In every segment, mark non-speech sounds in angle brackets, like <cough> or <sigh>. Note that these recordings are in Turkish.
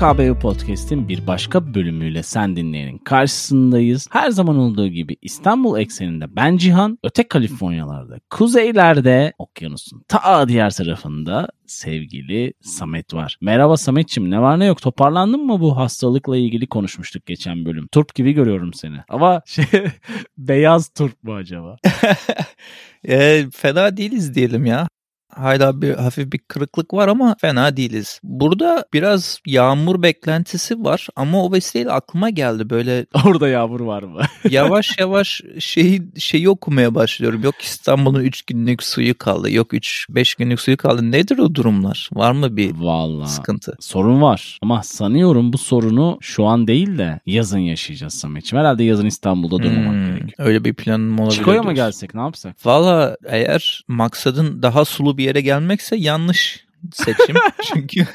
PKBU Podcast'in bir başka bölümüyle sen dinleyenin karşısındayız. Her zaman olduğu gibi İstanbul ekseninde ben Cihan, öte Kaliforniyalarda, kuzeylerde, okyanusun ta diğer tarafında sevgili Samet var. Merhaba Sametçim ne var ne yok toparlandın mı bu hastalıkla ilgili konuşmuştuk geçen bölüm. Turp gibi görüyorum seni. Ama şey <laughs> beyaz turp mu acaba? <laughs> e, fena değiliz diyelim ya. Hala bir hafif bir kırıklık var ama fena değiliz. Burada biraz yağmur beklentisi var ama o vesileyle aklıma geldi böyle. <laughs> Orada yağmur var mı? <laughs> yavaş yavaş şeyi, şeyi okumaya başlıyorum. Yok İstanbul'un 3 günlük suyu kaldı. Yok 3-5 günlük suyu kaldı. Nedir o durumlar? Var mı bir Vallahi, sıkıntı? Sorun var ama sanıyorum bu sorunu şu an değil de yazın yaşayacağız Samet'ciğim. Herhalde yazın İstanbul'da durmamak hmm, gerekiyor. Öyle bir planım olabilir. Çiko'ya mı gelsek ne yapsak? Valla eğer maksadın daha sulu bir yere gelmekse yanlış seçim. <laughs> çünkü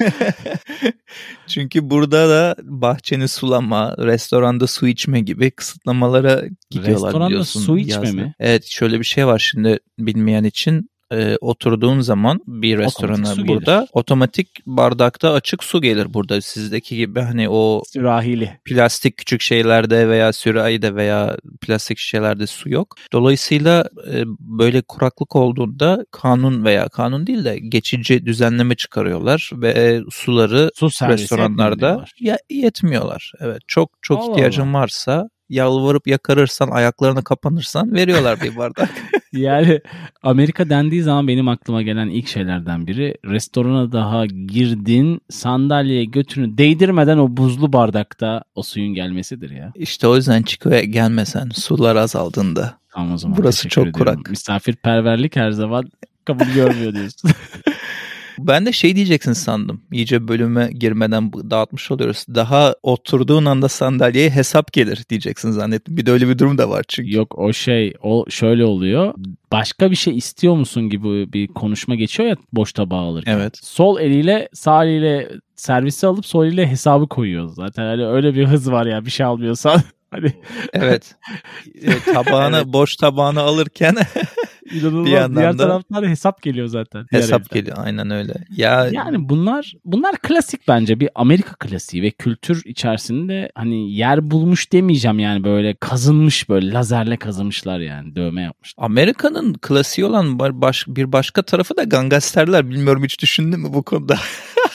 <laughs> çünkü burada da bahçeni sulama, restoranda su içme gibi kısıtlamalara gidiyorlar restoranda biliyorsun. su içme yazda. mi? Evet şöyle bir şey var şimdi bilmeyen için e, oturduğun zaman bir restorana burada gelir. otomatik bardakta açık su gelir burada sizdeki gibi hani o sürahili plastik küçük şeylerde veya sürahide veya plastik şişelerde su yok. Dolayısıyla e, böyle kuraklık olduğunda kanun veya kanun değil de geçici düzenleme çıkarıyorlar ve suları su restoranlarda ya, yetmiyorlar. Evet çok çok Allah ihtiyacın Allah. varsa yalvarıp yakarırsan ayaklarına kapanırsan veriyorlar bir bardak. <laughs> yani Amerika dendiği zaman benim aklıma gelen ilk şeylerden biri restorana daha girdin sandalyeye götünü değdirmeden o buzlu bardakta o suyun gelmesidir ya. İşte o yüzden Chico'ya gelmesen sular azaldığında. Tamam o zaman. Burası çok ediyorum. kurak. Misafirperverlik her zaman kabul görmüyor diyorsun. <laughs> Ben de şey diyeceksin sandım. İyice bölüme girmeden dağıtmış oluyoruz. Daha oturduğun anda sandalyeye hesap gelir diyeceksin zannettim. Bir de öyle bir durum da var çünkü. Yok o şey o şöyle oluyor. Başka bir şey istiyor musun gibi bir konuşma geçiyor ya boş tabağı alırken. Evet. Sol eliyle sağ eliyle servisi alıp sol eliyle hesabı koyuyor. Zaten hani öyle bir hız var ya bir şey almıyorsan. <laughs> Hani evet. <laughs> E, tabağını evet. boş tabağını alırken <laughs> İnanılmaz. Bir yandan Diğer da taraftan hesap geliyor zaten. Hesap geliyor aynen öyle. Ya yani bunlar bunlar klasik bence bir Amerika klasiği ve kültür içerisinde hani yer bulmuş demeyeceğim yani böyle kazınmış böyle lazerle kazımışlar yani dövme yapmış. Amerika'nın klasiği olan baş, bir başka tarafı da gangsterler. Bilmiyorum hiç düşündün mü bu konuda? <laughs>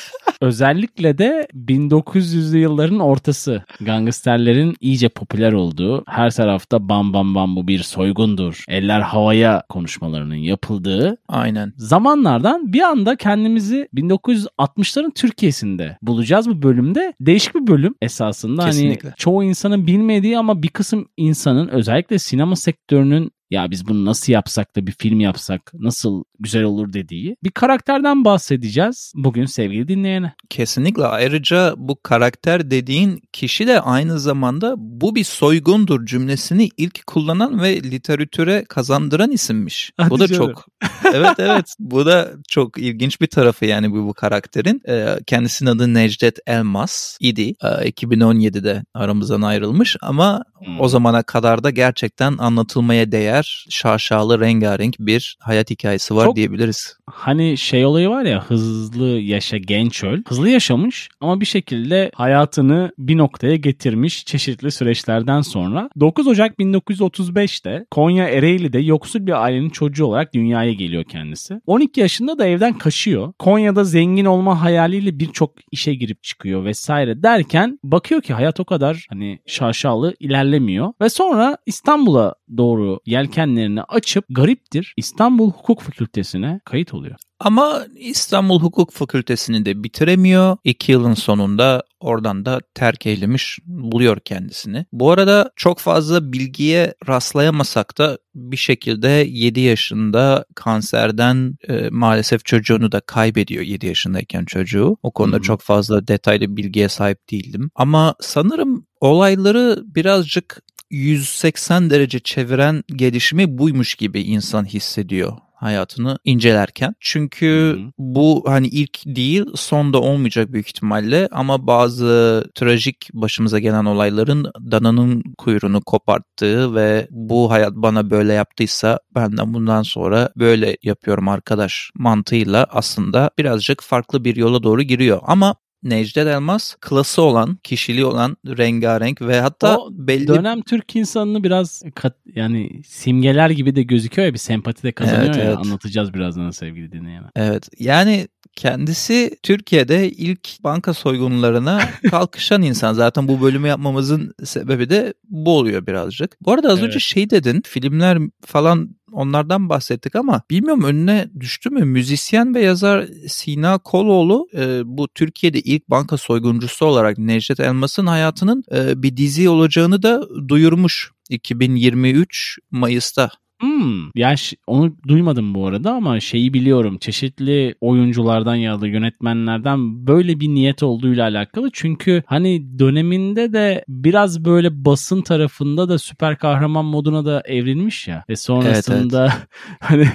Özellikle de 1900'lü yılların ortası gangsterlerin iyice popüler olduğu, her tarafta bam bam bam bu bir soygundur, eller havaya konuşmalarının yapıldığı Aynen. zamanlardan bir anda kendimizi 1960'ların Türkiye'sinde bulacağız bu bölümde. Değişik bir bölüm esasında. Hani Kesinlikle. Hani çoğu insanın bilmediği ama bir kısım insanın özellikle sinema sektörünün ya biz bunu nasıl yapsak da bir film yapsak nasıl güzel olur dediği bir karakterden bahsedeceğiz bugün sevgili dinleyene. Kesinlikle ayrıca bu karakter dediğin kişi de aynı zamanda bu bir soygundur cümlesini ilk kullanan ve literatüre kazandıran isimmiş. Hadi bu da canım. çok evet evet bu da çok ilginç bir tarafı yani bu, bu karakterin. Ee, kendisinin adı Necdet Elmas idi. Ee, 2017'de aramızdan ayrılmış ama hmm. o zamana kadar da gerçekten anlatılmaya değer şaşalı rengarenk bir hayat hikayesi var çok, diyebiliriz. Hani şey olayı var ya hızlı yaşa genç öl. Hızlı yaşamış ama bir şekilde hayatını bir noktaya getirmiş çeşitli süreçlerden sonra. 9 Ocak 1935'te Konya Ereğli'de yoksul bir ailenin çocuğu olarak dünyaya geliyor kendisi. 12 yaşında da evden kaçıyor. Konya'da zengin olma hayaliyle birçok işe girip çıkıyor vesaire derken bakıyor ki hayat o kadar hani şaşalı ilerlemiyor ve sonra İstanbul'a doğru yelkenlerini açıp gariptir İstanbul Hukuk Fakültesine kayıt oluyor. Ama İstanbul Hukuk Fakültesini de bitiremiyor. İki yılın sonunda oradan da terk eylemiş buluyor kendisini. Bu arada çok fazla bilgiye rastlayamasak da bir şekilde 7 yaşında kanserden e, maalesef çocuğunu da kaybediyor 7 yaşındayken çocuğu. O konuda hmm. çok fazla detaylı bilgiye sahip değildim. Ama sanırım olayları birazcık 180 derece çeviren gelişimi buymuş gibi insan hissediyor hayatını incelerken. Çünkü Hı-hı. bu hani ilk değil son da olmayacak büyük ihtimalle ama bazı trajik başımıza gelen olayların dananın kuyruğunu koparttığı ve bu hayat bana böyle yaptıysa ben de bundan sonra böyle yapıyorum arkadaş mantığıyla aslında birazcık farklı bir yola doğru giriyor. Ama Necdet Elmas klası olan, kişiliği olan, rengarenk ve hatta O belli Dönem Türk insanını biraz kat, yani simgeler gibi de gözüküyor ya bir sempati de kazanıyor Evet, ya evet. anlatacağız birazdan sevgili dinleyenler. Evet yani kendisi Türkiye'de ilk banka soygunlarına <laughs> kalkışan insan. Zaten bu bölümü yapmamızın sebebi de bu oluyor birazcık. Bu arada az Evet. önce şey dedin filmler falan onlardan bahsettik ama bilmiyorum önüne düştü mü müzisyen ve yazar Sina Koloğlu e, bu Türkiye'de ilk banka soyguncusu olarak Necdet Elmas'ın hayatının e, bir dizi olacağını da duyurmuş 2023 Mayıs'ta. Hmm. Ya onu duymadım bu arada ama şeyi biliyorum. Çeşitli oyunculardan ya da yönetmenlerden böyle bir niyet olduğuyla alakalı. Çünkü hani döneminde de biraz böyle basın tarafında da süper kahraman moduna da evrilmiş ya. Ve sonrasında <laughs> hani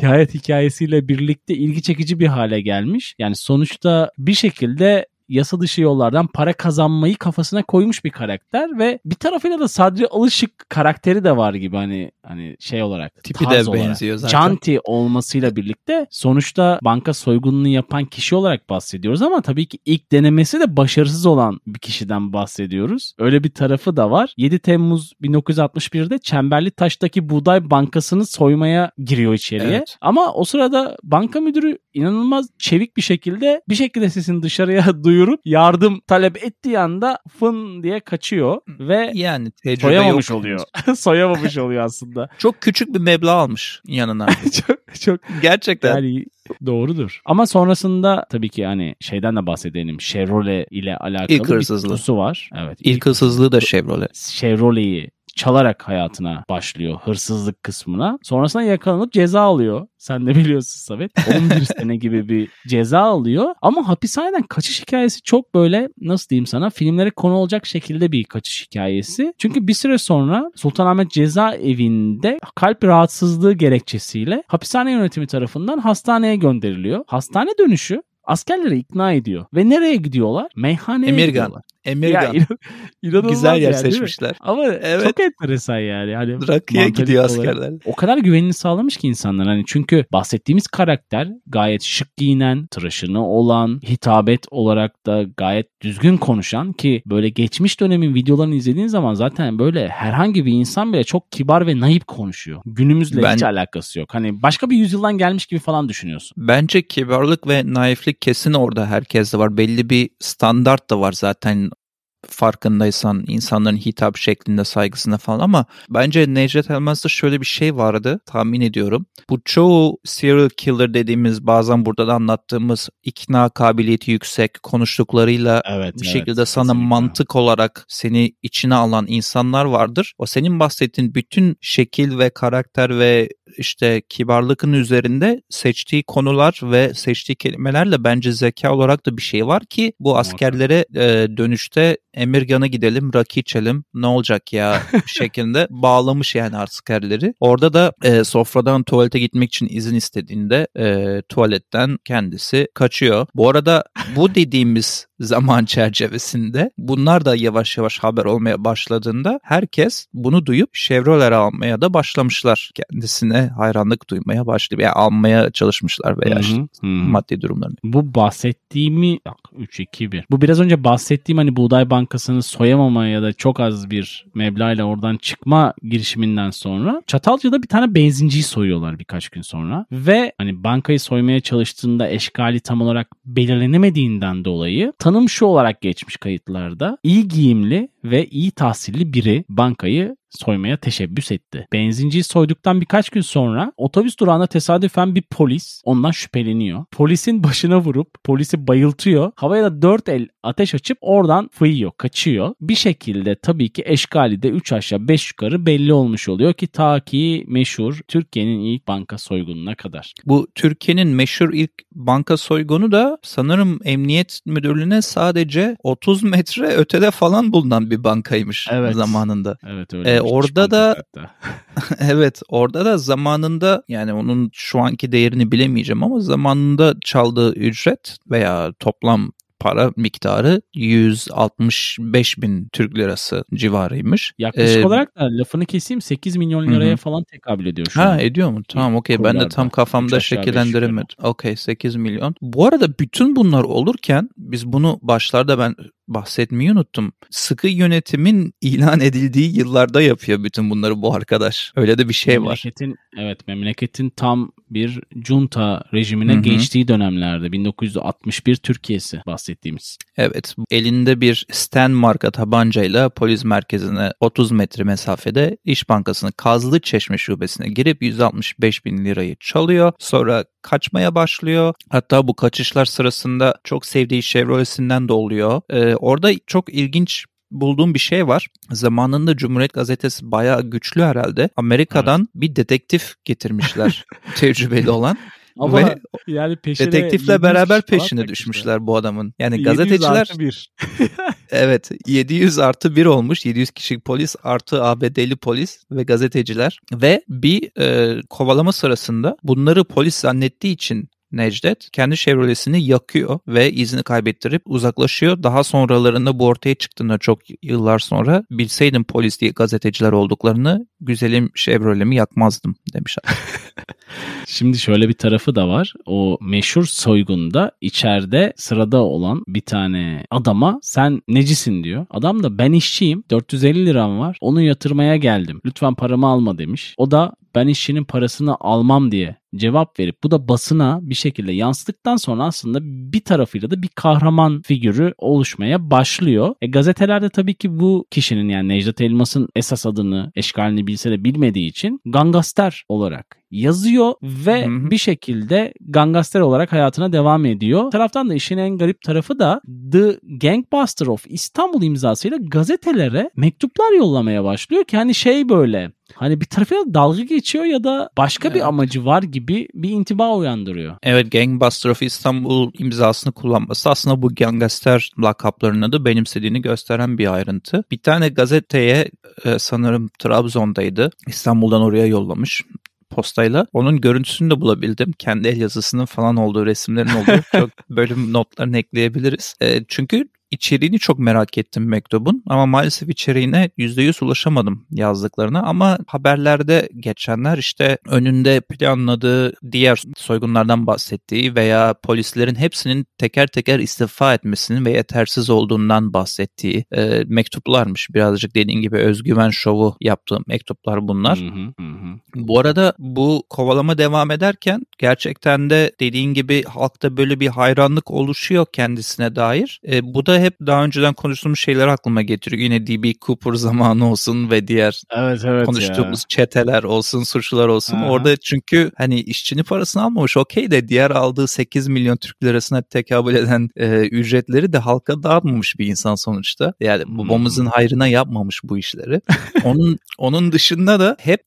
hayat hikayesiyle birlikte ilgi çekici bir hale gelmiş. Yani sonuçta bir şekilde yasa dışı yollardan para kazanmayı kafasına koymuş bir karakter ve bir tarafıyla da Sadri Alışık karakteri de var gibi hani hani şey olarak Tipi de olarak. benziyor zaten. Canti olmasıyla birlikte sonuçta banka soygununu yapan kişi olarak bahsediyoruz ama tabii ki ilk denemesi de başarısız olan bir kişiden bahsediyoruz. Öyle bir tarafı da var. 7 Temmuz 1961'de Çemberli Taş'taki Buğday Bankası'nı soymaya giriyor içeriye. Evet. Ama o sırada banka müdürü inanılmaz çevik bir şekilde bir şekilde sesini dışarıya <laughs> duyurup yardım talep ettiği anda fın diye kaçıyor ve Yani soyamamış yok. oluyor. <laughs> soyamamış oluyor aslında. Çok küçük bir meblağ almış yanına. <laughs> çok çok Gerçekten. yani doğrudur. Ama sonrasında tabii ki hani şeyden de bahsedelim. Chevrolet ile alakalı İlk bir hırsızlığı. var. Evet. İlk hırsızlığı da Chevrolet. Chevrolet'i çalarak hayatına başlıyor hırsızlık kısmına. Sonrasında yakalanıp ceza alıyor. Sen de biliyorsun Samet. 11 <laughs> sene gibi bir ceza alıyor. Ama hapishaneden kaçış hikayesi çok böyle nasıl diyeyim sana filmlere konu olacak şekilde bir kaçış hikayesi. Çünkü bir süre sonra Sultanahmet Cezaevi'nde kalp rahatsızlığı gerekçesiyle hapishane yönetimi tarafından hastaneye gönderiliyor. Hastane dönüşü askerleri ikna ediyor. Ve nereye gidiyorlar? Meyhaneye Emirgan. gidiyorlar. Emirgan. Ya, inanılmaz Güzel yer yani, seçmişler. Ama Evet. çok enteresan yani. Hani Rakıya gidiyor askerler. O kadar güvenini sağlamış ki insanlar hani çünkü bahsettiğimiz karakter gayet şık giyinen, tıraşını olan, hitabet olarak da gayet düzgün konuşan ki böyle geçmiş dönemin videolarını izlediğin zaman zaten böyle herhangi bir insan bile çok kibar ve naif konuşuyor. Günümüzle Ben- hiç alakası yok. Hani başka bir yüzyıldan gelmiş gibi falan düşünüyorsun. Bence kibarlık ve naiflik kesin orada herkeste var. Belli bir standart da var zaten farkındaysan insanların hitap şeklinde saygısında falan ama bence Necdet Elmas'ta şöyle bir şey vardı tahmin ediyorum. Bu çoğu serial killer dediğimiz bazen burada da anlattığımız ikna kabiliyeti yüksek konuştuklarıyla Evet. bir evet, şekilde sana kesinlikle. mantık olarak seni içine alan insanlar vardır. O senin bahsettiğin bütün şekil ve karakter ve işte kibarlıkın üzerinde seçtiği konular ve seçtiği kelimelerle bence zeka olarak da bir şey var ki bu askerlere e, dönüşte Emirgan'a gidelim rakı içelim ne olacak ya <laughs> şeklinde bağlamış yani askerleri. Orada da e, sofradan tuvalete gitmek için izin istediğinde e, tuvaletten kendisi kaçıyor. Bu arada bu <laughs> dediğimiz zaman çerçevesinde bunlar da yavaş yavaş haber olmaya başladığında herkes bunu duyup Chevrolet almaya da başlamışlar. Kendisine hayranlık duymaya başlıyor. Yani almaya çalışmışlar veya Hı hı, işte hı. maddi durumlarını. Bu bahsettiğimi 3 2 1. Bu biraz önce bahsettiğim hani Buğday Bankası'nı soyamama ya da çok az bir meblağla oradan çıkma girişiminden sonra Çatalca'da bir tane benzinciyi soyuyorlar birkaç gün sonra ve hani bankayı soymaya çalıştığında eşkali tam olarak belirlenemediğinden dolayı tanım şu olarak geçmiş kayıtlarda. iyi giyimli ve iyi tahsilli biri bankayı soymaya teşebbüs etti. Benzinciyi soyduktan birkaç gün sonra otobüs durağına tesadüfen bir polis ondan şüpheleniyor. Polisin başına vurup polisi bayıltıyor. Havaya da dört el ateş açıp oradan fıyıyor, kaçıyor. Bir şekilde tabii ki eşkali de 3 aşağı 5 yukarı belli olmuş oluyor ki ta ki meşhur Türkiye'nin ilk banka soygununa kadar. Bu Türkiye'nin meşhur ilk banka soygunu da sanırım emniyet müdürlüğüne sadece 30 metre ötede falan bulunan bir bankaymış Evet. zamanında. Evet öyle. Ee, orada da- <laughs> evet orada da zamanında yani onun şu anki değerini bilemeyeceğim ama zamanında çaldığı ücret veya toplam para miktarı 165 bin Türk lirası civarıymış. Yaklaşık Ee, olarak da lafını keseyim 8 milyon Hı hı. liraya falan tekabül ediyor şu Ha an. ediyor mu? Tamam okey. Ben de tam kafamda şekillendiremedim. Okey 8 milyon. Bu arada bütün bunlar olurken biz bunu başlarda ben bahsetmeyi unuttum. Sıkı yönetimin ilan edildiği yıllarda yapıyor bütün bunları bu arkadaş. Öyle de bir şey var. Memleketin evet memleketin tam bir junta rejimine Hı hı. geçtiği dönemlerde 1961 Türkiye'si bahsettiğimiz. Evet elinde bir Sten marka tabancayla polis merkezine 30 metre mesafede İş Bankası'nın Kazlı Çeşme şubesine girip 165 bin lirayı çalıyor. Sonra kaçmaya başlıyor. Hatta bu kaçışlar sırasında çok sevdiği Chevrolet'inden de oluyor. Ee, orada çok ilginç bulduğum bir şey var. Zamanında Cumhuriyet Gazetesi bayağı güçlü herhalde. Amerika'dan bir dedektif getirmişler <laughs> tecrübeli olan. Ama Ve yani peşine Dedektifle 700 beraber kişi peşine düşmüşler bu adamın. Yani 700 gazeteciler bir. <laughs> Evet 700 artı 1 olmuş 700 kişilik polis artı ABD'li polis ve gazeteciler ve bir e, kovalama sırasında bunları polis zannettiği için Necdet kendi Chevrolet'sini yakıyor ve izini kaybettirip uzaklaşıyor. Daha sonralarında bu ortaya çıktığında çok yıllar sonra bilseydim polis diye gazeteciler olduklarını güzelim Chevrolet'imi yakmazdım demişler. <laughs> Şimdi şöyle bir tarafı da var. O meşhur soygunda içeride sırada olan bir tane adama sen necisin diyor. Adam da ben işçiyim 450 liram var onu yatırmaya geldim. Lütfen paramı alma demiş. O da ben işçinin parasını almam diye cevap verip bu da basına bir şekilde yansıdıktan sonra aslında bir tarafıyla da bir kahraman figürü oluşmaya başlıyor. E, gazetelerde tabii ki bu kişinin yani Necdet Elmas'ın esas adını eşkalini bilse de bilmediği için Gangaster olarak yazıyor ve Hı hı. bir şekilde gangster olarak hayatına devam ediyor. Bir taraftan da işin en garip tarafı da The Gangbuster of İstanbul imzasıyla gazetelere mektuplar yollamaya başlıyor ki hani şey böyle hani bir tarafıyla dalga geçiyor ya da başka bir Evet. amacı var gibi bir intiba uyandırıyor. Evet Gangbuster of İstanbul imzasını kullanması aslında bu gangster lakaplarını da benimsediğini gösteren bir ayrıntı. Bir tane gazeteye e, sanırım Trabzon'daydı. İstanbul'dan oraya yollamış postayla. Onun görüntüsünü de bulabildim. Kendi el yazısının falan olduğu resimlerin olduğu <laughs> çok bölüm notlarını ekleyebiliriz. E, çünkü içeriğini çok merak ettim mektubun ama maalesef içeriğine %100 ulaşamadım yazdıklarına ama haberlerde geçenler işte önünde planladığı diğer soygunlardan bahsettiği veya polislerin hepsinin teker teker istifa etmesinin ve yetersiz olduğundan bahsettiği e, mektuplarmış. Birazcık dediğin gibi özgüven şovu yaptığı mektuplar bunlar. Hı hı, hı Bu arada bu kovalama devam ederken gerçekten de dediğin gibi halkta böyle bir hayranlık oluşuyor kendisine dair. E, bu da hep daha önceden konuştuğumuz şeyler aklıma getiriyor. Yine D.B. Cooper zamanı olsun ve diğer Evet evet konuştuğumuz ya. çeteler olsun, suçlular olsun. Aha. Orada çünkü hani işçinin parasını almamış okey de diğer aldığı 8 milyon Türk lirasına tekabül eden e, ücretleri de halka dağıtmamış bir insan sonuçta. Yani Hmm. babamızın hayrına yapmamış bu işleri. onun onun dışında da hep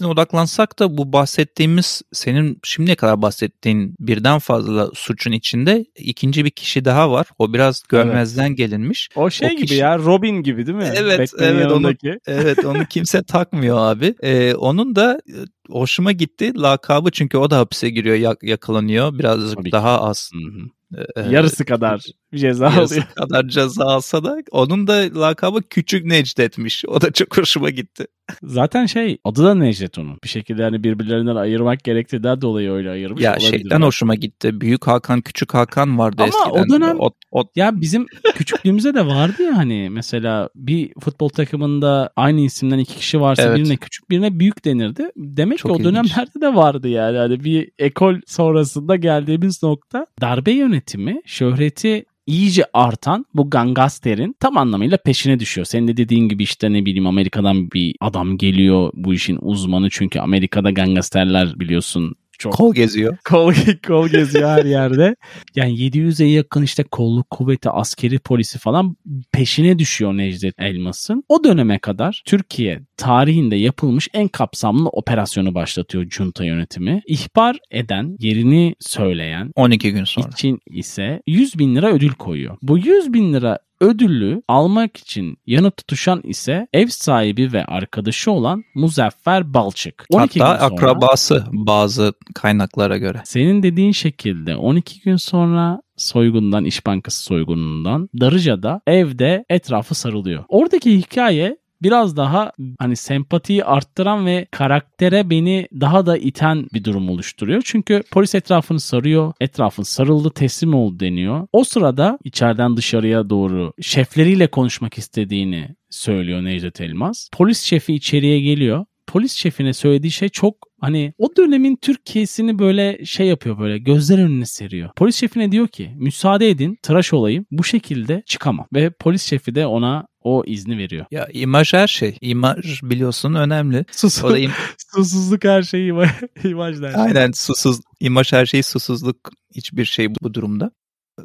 kendisine odaklansak da bu bahsettiğimiz senin şimdiye kadar bahsettiğin birden fazla suçun içinde ikinci bir kişi daha var. O biraz görmezden gelinmiş. O şey O gibi kişi- ya Robin gibi değil mi? Evet, Batman'in evet, onu- yanındaki. Evet onu <laughs> kimse takmıyor abi. Ee, onun da e, hoşuma gitti lakabı çünkü o da hapise giriyor yak- yakalanıyor. Birazcık Tabii daha az. Hı. e, Yarısı kadar ceza alıyor. <laughs> kadar ceza alsa da onun da lakabı Küçük Necdet'miş. O da çok hoşuma gitti. Zaten şey adı da Necdet onun. Bir şekilde hani birbirlerinden ayırmak gerektiğinden dolayı öyle ayırmış Ya olabilir şeyden belki. hoşuma gitti. Büyük Hakan, Küçük Hakan vardı Ama eskiden. o dönem- O, o- Ya bizim küçüklüğümüzde de vardı ya hani mesela bir futbol takımında aynı isimden iki kişi varsa Evet. birine küçük birine büyük denirdi. Demek Çok ki o ilginç. dönemlerde de vardı yani. Hani bir ekol sonrasında geldiğimiz nokta darbe yönetimi şöhreti iyice artan bu gangster'in tam anlamıyla peşine düşüyor. Senin de dediğin gibi işte ne bileyim Amerika'dan bir adam geliyor bu işin uzmanı çünkü Amerika'da gangsterler biliyorsun çok kol geziyor. <laughs> kol, kol geziyor her yerde. Yani 700'e yakın işte kolluk kuvveti, askeri polisi falan peşine düşüyor Necdet Elmas'ın. O döneme kadar Türkiye tarihinde yapılmış en kapsamlı operasyonu başlatıyor junta yönetimi. İhbar eden, yerini söyleyen 12 gün sonra. için ise 100 bin lira ödül koyuyor. Bu 100 bin lira ödülü almak için yanıp tutuşan ise ev sahibi ve arkadaşı olan Muzaffer Balçık. 12 Hatta gün sonra- akrabası bazı kaynaklara göre. senin dediğin şekilde 12 gün sonra soygundan, İş Bankası soygunundan Darıca'da evde etrafı sarılıyor. Oradaki hikaye biraz daha hani sempatiyi arttıran ve karaktere beni daha da iten bir durum oluşturuyor. Çünkü polis etrafını sarıyor. Etrafın sarıldı teslim oldu deniyor. O sırada içeriden dışarıya doğru şefleriyle konuşmak istediğini söylüyor Necdet Elmas. Polis şefi içeriye geliyor polis şefine söylediği şey çok hani o dönemin Türkiye'sini böyle şey yapıyor böyle gözler önüne seriyor. Polis şefine diyor ki müsaade edin tıraş olayım bu şekilde çıkamam. Ve polis şefi de ona o izni veriyor. Ya imaj her şey. İmaj biliyorsun önemli. Sus, o da im- susuzluk her şey <laughs> imaj der. Aynen susuz imaj her şey susuzluk hiçbir şey bu durumda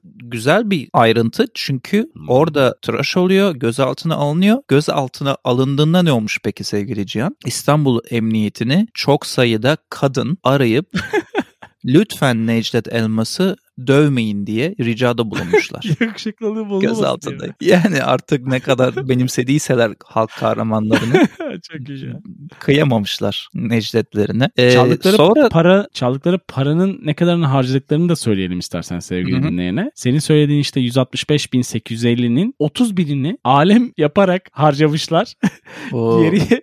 güzel bir ayrıntı çünkü orada tıraş oluyor, gözaltına alınıyor. Gözaltına alındığında ne olmuş peki sevgili Cihan? İstanbul Emniyetini çok sayıda kadın arayıp <laughs> lütfen Necdet Elmas'ı dövmeyin diye ricada bulunmuşlar. <laughs> Yakışıklılığı bozulmasın Göz altında. Yani artık ne kadar <laughs> benimsediyseler halk kahramanlarını <laughs> Çok güzel. kıyamamışlar Necdetlerine. Ee, çaldıkları sonra para çaldıkları paranın ne kadarını harcadıklarını da söyleyelim istersen sevgili Hı hı. dinleyene. Senin söylediğin işte 165.850'nin 30 binini alem yaparak harcamışlar. Geriye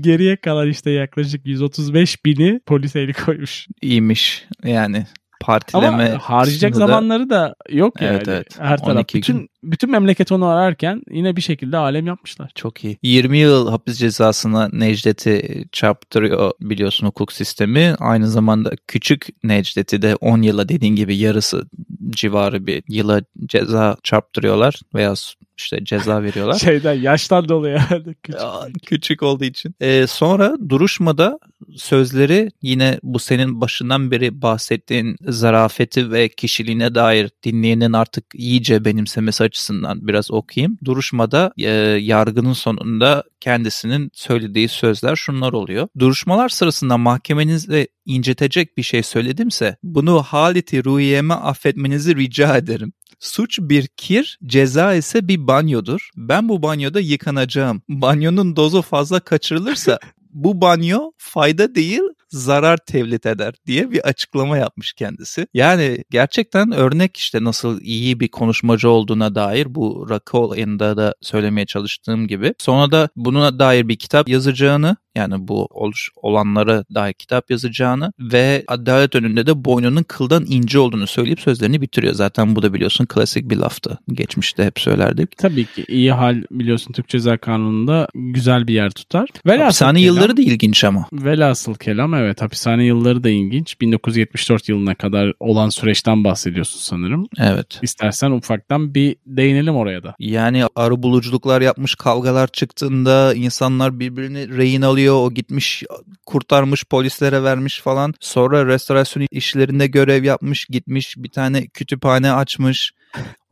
geriye kalan işte yaklaşık 135 bini polis eli koymuş. iyiymiş yani partileme Ama harcayacak kısmında da- zamanları da yok yani. Evet, evet. Her taraf 12 bütün gün. Bütün memleket onu ararken yine bir şekilde alem yapmışlar. Çok iyi. 20 yıl hapis cezasına Necdet'i çarptırıyor biliyorsun hukuk sistemi. Aynı zamanda küçük Necdet'i de 10 yıla dediğin gibi yarısı civarı bir yıla ceza çarptırıyorlar veya işte ceza <laughs> veriyorlar. Şeyden yaştan dolayı herhalde. Küçük. Ya, küçük olduğu için. Ee, sonra duruşmada sözleri yine bu senin başından beri bahsettiğin zarafeti ve kişiliğine dair dinleyenin artık iyice benimsemesi açısından biraz okuyayım. Duruşmada e, yargının sonunda kendisinin söylediği sözler şunlar oluyor. Duruşmalar sırasında mahkemenizde incitecek bir şey söyledimse bunu haleti ruhiyeme affetmenizi rica ederim. Suç bir kir, ceza ise bir banyodur. Ben bu banyoda yıkanacağım. Banyonun dozu fazla kaçırılırsa <laughs> bu banyo fayda değil zarar tevlit eder diye bir açıklama yapmış kendisi. Yani gerçekten örnek işte nasıl iyi bir konuşmacı olduğuna dair bu rakı olayında da söylemeye çalıştığım gibi. Sonra da buna dair bir kitap yazacağını yani bu oluş, olanlara dair kitap yazacağını ve adalet önünde de boynunun kıldan ince olduğunu söyleyip sözlerini bitiriyor. Zaten bu da biliyorsun klasik bir laftı. Geçmişte hep söylerdik. Tabii ki iyi hal biliyorsun Türk Ceza Kanunu'nda güzel bir yer tutar. Velhasıl Hapishane kelam- yılları da ilginç ama. Velhasıl kelam evet hapishane yılları da ilginç. 1974 yılına kadar olan süreçten bahsediyorsun sanırım. Evet. İstersen ufaktan bir değinelim oraya da. Yani arı buluculuklar yapmış kavgalar çıktığında insanlar birbirini rehin alıyor. O gitmiş kurtarmış polislere vermiş falan. Sonra restorasyon işlerinde görev yapmış gitmiş bir tane kütüphane açmış.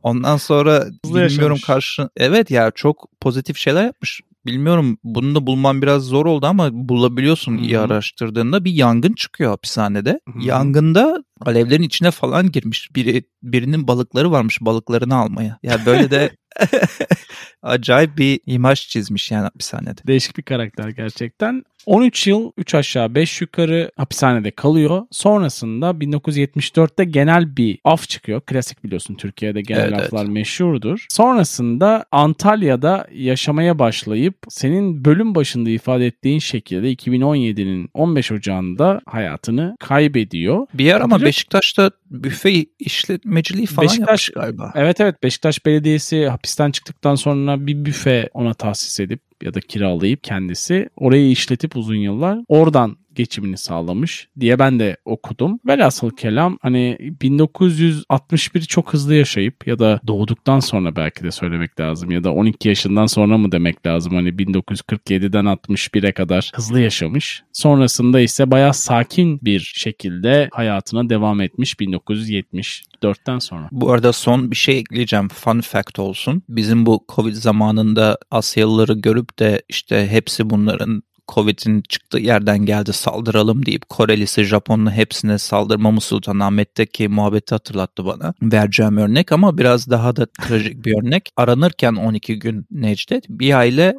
Ondan sonra bilmiyorum yaşamış. karşı... Evet ya çok pozitif şeyler yapmış. Bilmiyorum bunu da bulman biraz zor oldu ama bulabiliyorsun iyi Hı hı. araştırdığında bir yangın çıkıyor hapishanede. Hı hı. Yangında alevlerin içine falan girmiş. Biri, birinin balıkları varmış balıklarını almaya. Ya böyle de <laughs> <laughs> acayip bir imaj çizmiş yani hapishanede. Değişik bir karakter gerçekten. 13 yıl 3 aşağı 5 yukarı hapishanede kalıyor. Sonrasında 1974'te genel bir af çıkıyor. Klasik biliyorsun Türkiye'de genel Evet, aflar meşhurdur. Sonrasında Antalya'da yaşamaya başlayıp senin bölüm başında ifade ettiğin şekilde 2017'nin 15 Ocağı'nda hayatını kaybediyor. Bir yer ama Beşiktaş'ta büfe işletmeciliği falan Beşiktaş- yapmış galiba. Evet evet Beşiktaş Belediyesi hapisten çıktıktan sonra bir büfe ona tahsis edip ya da kiralayıp kendisi orayı işletip uzun yıllar oradan geçimini sağlamış diye ben de okudum. Velhasıl kelam hani 1961 çok hızlı yaşayıp ya da doğduktan sonra belki de söylemek lazım ya da 12 yaşından sonra mı demek lazım hani 1947'den 61'e kadar hızlı yaşamış. Sonrasında ise bayağı sakin bir şekilde hayatına devam etmiş 1974'ten sonra. Bu arada son bir şey ekleyeceğim. Fun fact olsun. Bizim bu Covid zamanında Asyalıları görüp de işte hepsi bunların Covid'in çıktığı yerden geldi saldıralım deyip Korelisi, Japonlu hepsine saldırmamı Sultanahmet'teki muhabbeti hatırlattı bana. Vereceğim örnek ama biraz daha da trajik bir örnek. Aranırken 12 gün Necdet bir aile.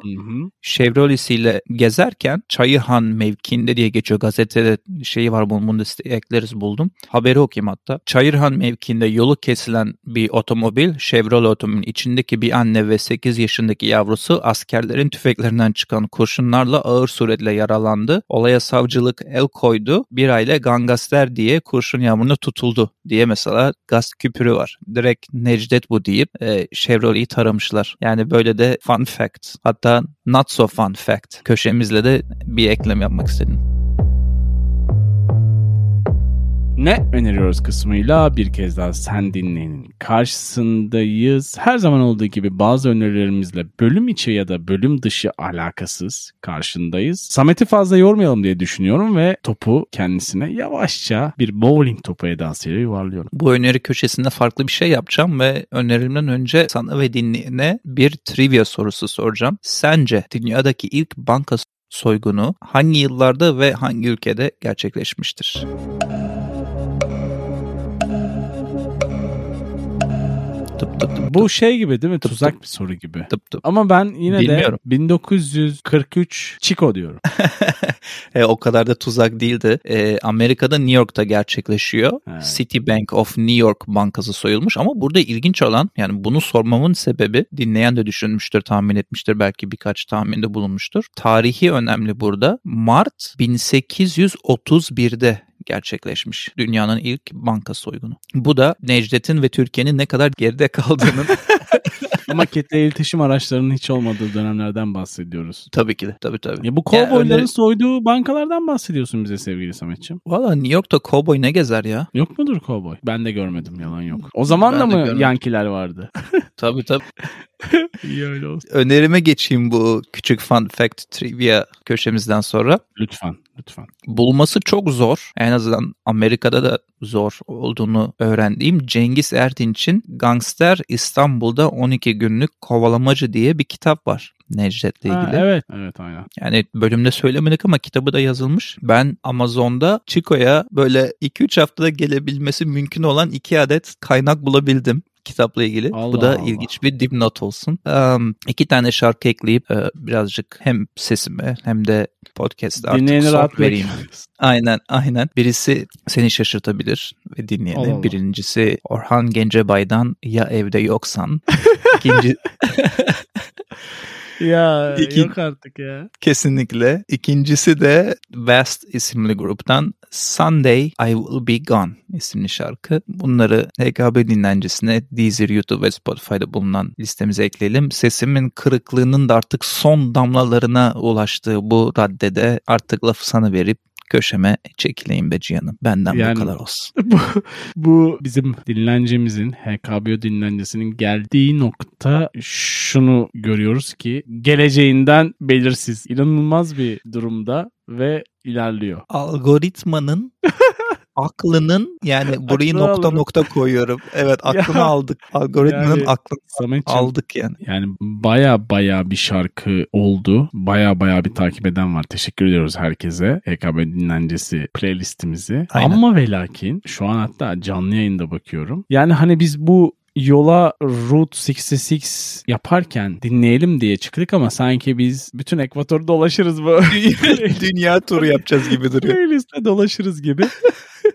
Chevrolet'siyle gezerken Çayırhan mevkiinde diye geçiyor gazetede şeyi var bunu, bunu da ekleriz buldum. Haberi okuyayım hatta. Çayırhan mevkiinde yolu kesilen bir otomobil Chevrolet otomobilin içindeki bir anne ve 8 yaşındaki yavrusu askerlerin tüfeklerinden çıkan kurşunlarla ağır suretle yaralandı. Olaya savcılık el koydu. Bir aile gangaster diye kurşun yağmuruna tutuldu diye mesela gaz küpürü var. Direkt Necdet bu deyip e, Chevrolet'i taramışlar. Yani böyle de fun fact. Hatta not so fun fact köşemizle de bir eklem yapmak istedim. Ne öneriyoruz kısmıyla bir kez daha sen dinleyenin karşısındayız. Her zaman olduğu gibi bazı önerilerimizle bölüm içi ya da bölüm dışı alakasız karşındayız. Samet'i fazla yormayalım diye düşünüyorum ve topu kendisine yavaşça bir bowling topu edasıyla yuvarlıyorum. Bu öneri köşesinde farklı bir şey yapacağım ve önerimden önce sana ve dinleyene bir trivia sorusu soracağım. Sence dünyadaki ilk banka soygunu hangi yıllarda ve hangi ülkede gerçekleşmiştir? Tıp tıp tıp Bu şey gibi değil mi? Tıp Tuzak tıp. bir soru gibi. tıp tıp. Ama ben yine Bilmiyorum. de 1943 Chico diyorum. <laughs> E, o kadar da tuzak değildi. E, Amerika'da New York'ta gerçekleşiyor. Evet. Citibank of New York bankası soyulmuş ama burada ilginç olan yani bunu sormamın sebebi dinleyen de düşünmüştür, tahmin etmiştir, belki birkaç tahminde bulunmuştur. Tarihi önemli burada. Mart 1831'de gerçekleşmiş dünyanın ilk banka soygunu. Bu da Necdet'in ve Türkiye'nin ne kadar geride kaldığının <laughs> Ama kitle iletişim araçlarının hiç olmadığı dönemlerden bahsediyoruz. tabii ki de tabii tabii. Ya bu kovboyların öyle- soyduğu bankalardan bahsediyorsun bize sevgili Sametciğim. Valla New York'ta kovboy ne gezer ya? Yok mudur kovboy? Ben de görmedim yalan yok. O zaman Ben da mı görmedim. yankiler vardı? <laughs> Tabii tabii. <laughs> İyi öyle olsun. önerime geçeyim bu küçük fun fact trivia köşemizden sonra. Lütfen lütfen. Bulması çok zor. En azından Amerika'da da zor olduğunu öğrendiğim Cengiz Erdinç'in Gangster İstanbul'da 12 günlük kovalamacı diye bir kitap var. Necdet'le ilgili. Ha, evet evet aynen. Yani bölümde söylemedik ama kitabı da yazılmış. Ben Amazon'da Chico'ya böyle 2-3 haftada gelebilmesi mümkün olan 2 adet kaynak bulabildim kitapla ilgili. Allah Bu da Allah. ilginç bir dipnot olsun. Um, iki tane şarkı ekleyip e, birazcık hem sesime hem de podcast'te artık Dinleyeni rahat vereyim. Aynen aynen. Birisi seni şaşırtabilir ve dinleyene. Allah Allah. Birincisi Orhan Gencebay'dan Ya Evde Yoksan. <laughs> İkinci <laughs> Ya İki- yok artık ya. kesinlikle. İkincisi de Vast isimli gruptan Sunday I Will Be Gone isimli şarkı. Bunları HKB dinlencisine Deezer, YouTube ve Spotify'da bulunan listemize ekleyelim. Sesimin kırıklığının da artık son damlalarına ulaştığı bu raddede artık lafı sana verip köşeme çekileyim be Cihan'ım. Benden Yani- bu kadar olsun. <laughs> bu, bu bizim dinlencemizin HKBO dinlencisinin geldiği nokta şunu görüyoruz ki geleceğinden belirsiz. inanılmaz bir durumda ve ilerliyor. Algoritmanın <laughs> aklının yani <laughs> burayı Aklını nokta alırım. nokta koyuyorum. Evet <laughs> aklını Ya, aldık. Algoritmanın yani- aklını aldık yani. yani baya baya bir şarkı oldu. Baya baya bir takip eden var. Teşekkür ediyoruz herkese. HKB dinlencesi playlistimizi. Aynen. Ama ve lakin şu an hatta canlı yayında bakıyorum. Yani hani biz bu yola Route 66 yaparken dinleyelim diye çıktık ama sanki biz bütün ekvatoru dolaşırız bu. <laughs> Dünya turu yapacağız gibi duruyor. Playlist'te dolaşırız gibi.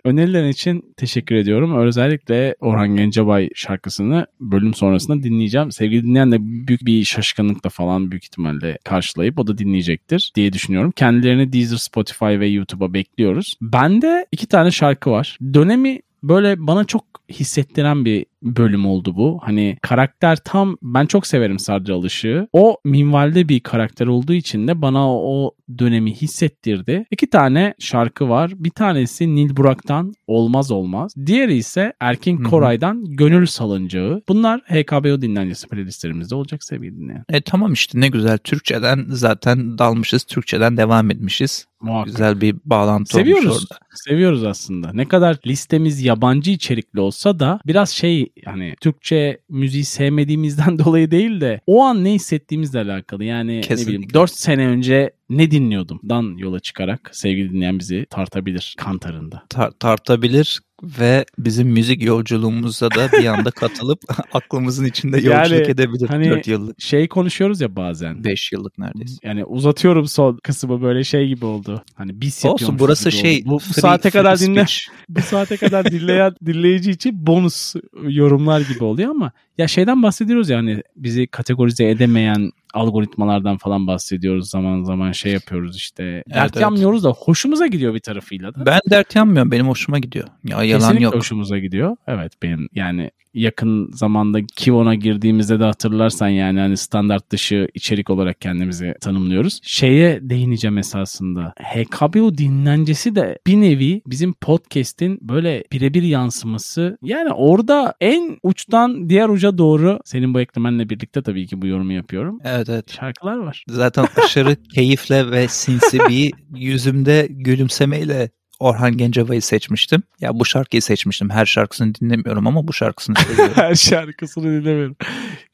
Önerilerin için teşekkür ediyorum. Özellikle Orhan Gencebay şarkısını bölüm sonrasında dinleyeceğim. Sevgili dinleyen de büyük bir şaşkınlıkla falan büyük ihtimalle karşılayıp o da dinleyecektir diye düşünüyorum. Kendilerini Deezer, Spotify ve YouTube'a bekliyoruz. Bende iki tane şarkı var. Dönemi böyle bana çok hissettiren bir bölüm oldu bu. Hani karakter tam ben çok severim Sadri Alışık'ı. O minvalde bir karakter olduğu için de bana o dönemi hissettirdi. İki tane şarkı var. Bir tanesi Nil Burak'tan Olmaz Olmaz. Diğeri ise Erkin Hı hı. Koray'dan Gönül Salıncağı. Bunlar HKBO dinlencesi playlistlerimizde olacak sevgili dinleyen. E tamam işte ne güzel. Türkçeden zaten dalmışız. Türkçeden devam etmişiz. Muhakkak. Güzel bir bağlantı olmuş Seviyoruz. orada. Seviyoruz aslında. Ne kadar listemiz yabancı içerikli olsa da biraz şey hani Türkçe müziği sevmediğimizden <laughs> dolayı değil de o an ne hissettiğimizle alakalı. Yani Kesinlikle. ne bileyim 4 sene önce ne dinliyordum dan yola çıkarak sevgili dinleyen bizi tartabilir kantarında. Tar- tartabilir ve bizim müzik yolculuğumuza da bir anda <laughs> katılıp <laughs> aklımızın içinde Yani yolculuk edebilir. hani- 4 yıllık, Şey konuşuyoruz ya bazen. 5 yıllık neredeyse. Yani uzatıyorum son kısmı böyle şey gibi oldu. Hani bis Olsun burası şey oldu. Bu, bu free- saate kadar free dinle speech. <laughs> bu saate kadar dinleyen dinleyici için bonus yorumlar gibi oluyor ama ya şeyden bahsediyoruz yani bizi kategorize edemeyen algoritmalardan falan bahsediyoruz zaman zaman şey yapıyoruz işte. Dert evet. yanmıyoruz da hoşumuza gidiyor bir tarafıyla da. Ben dert yanmıyorum. Benim hoşuma gidiyor. Ya yalan Kesinlikle yok. hoşumuza gidiyor. Evet benim yani yakın zamanda Kivon'a girdiğimizde de hatırlarsan yani hani standart dışı içerik olarak kendimizi tanımlıyoruz. Şeye değineceğim esasında. HKBO dinlencesi de bir nevi bizim podcast'in böyle birebir yansıması. Yani orada en uçtan diğer uca doğru senin bu eklemenle birlikte tabii ki bu yorumu yapıyorum. Evet evet. Şarkılar var. Zaten aşırı <laughs> keyifle ve sinsi bir yüzümde gülümsemeyle Orhan Gencebay'ı seçmiştim. Ya bu şarkıyı seçmiştim. Her şarkısını dinlemiyorum ama bu şarkısını seviyorum. <laughs> Her şarkısını dinlemiyorum.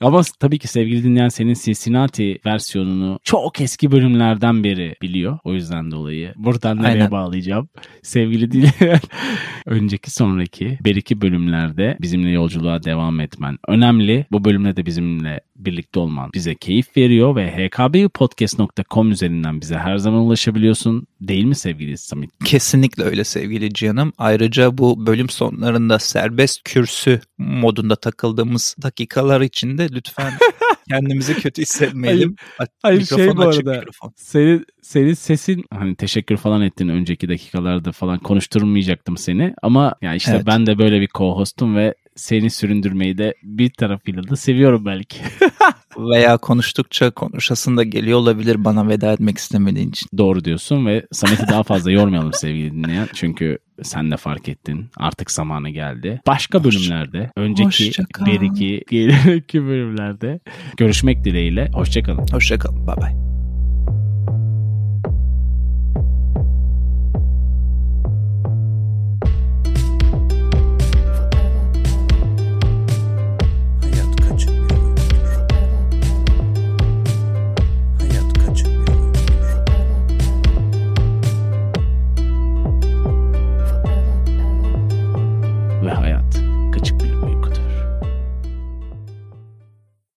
Ama tabii ki sevgili dinleyen senin Cincinnati versiyonunu çok eski bölümlerden beri biliyor. O yüzden dolayı. Buradan nereye Aynen. bağlayacağım? Sevgili dinleyen <laughs> önceki sonraki bir iki bölümlerde bizimle yolculuğa devam etmen önemli. Bu bölümde de bizimle birlikte olman bize keyif veriyor ve hkbpodcast.com üzerinden bize her zaman ulaşabiliyorsun. Değil mi sevgili Samit? Kesinlikle öyle sevgili canım. Ayrıca bu bölüm sonlarında serbest kürsü modunda takıldığımız dakikalar içinde lütfen <laughs> kendimizi kötü hissetmeyelim. Hayır, şey mikrofon bu açık, arada. mikrofon. Senin, senin sesin hani teşekkür falan ettin önceki dakikalarda falan konuşturmayacaktım seni ama ya işte Evet. ben de böyle bir co-hostum ve seni süründürmeyi de bir tarafıyla da seviyorum belki. <laughs> Veya konuştukça konuşasın da geliyor olabilir bana veda etmek istemediğin için. Doğru diyorsun ve Samet'i daha fazla yormayalım sevgili dinleyen. Çünkü sen de fark ettin. Artık zamanı geldi. Başka bölümlerde, önceki bir iki, iki bölümlerde görüşmek dileğiyle. Hoşçakalın. Hoşçakalın. Bye bye.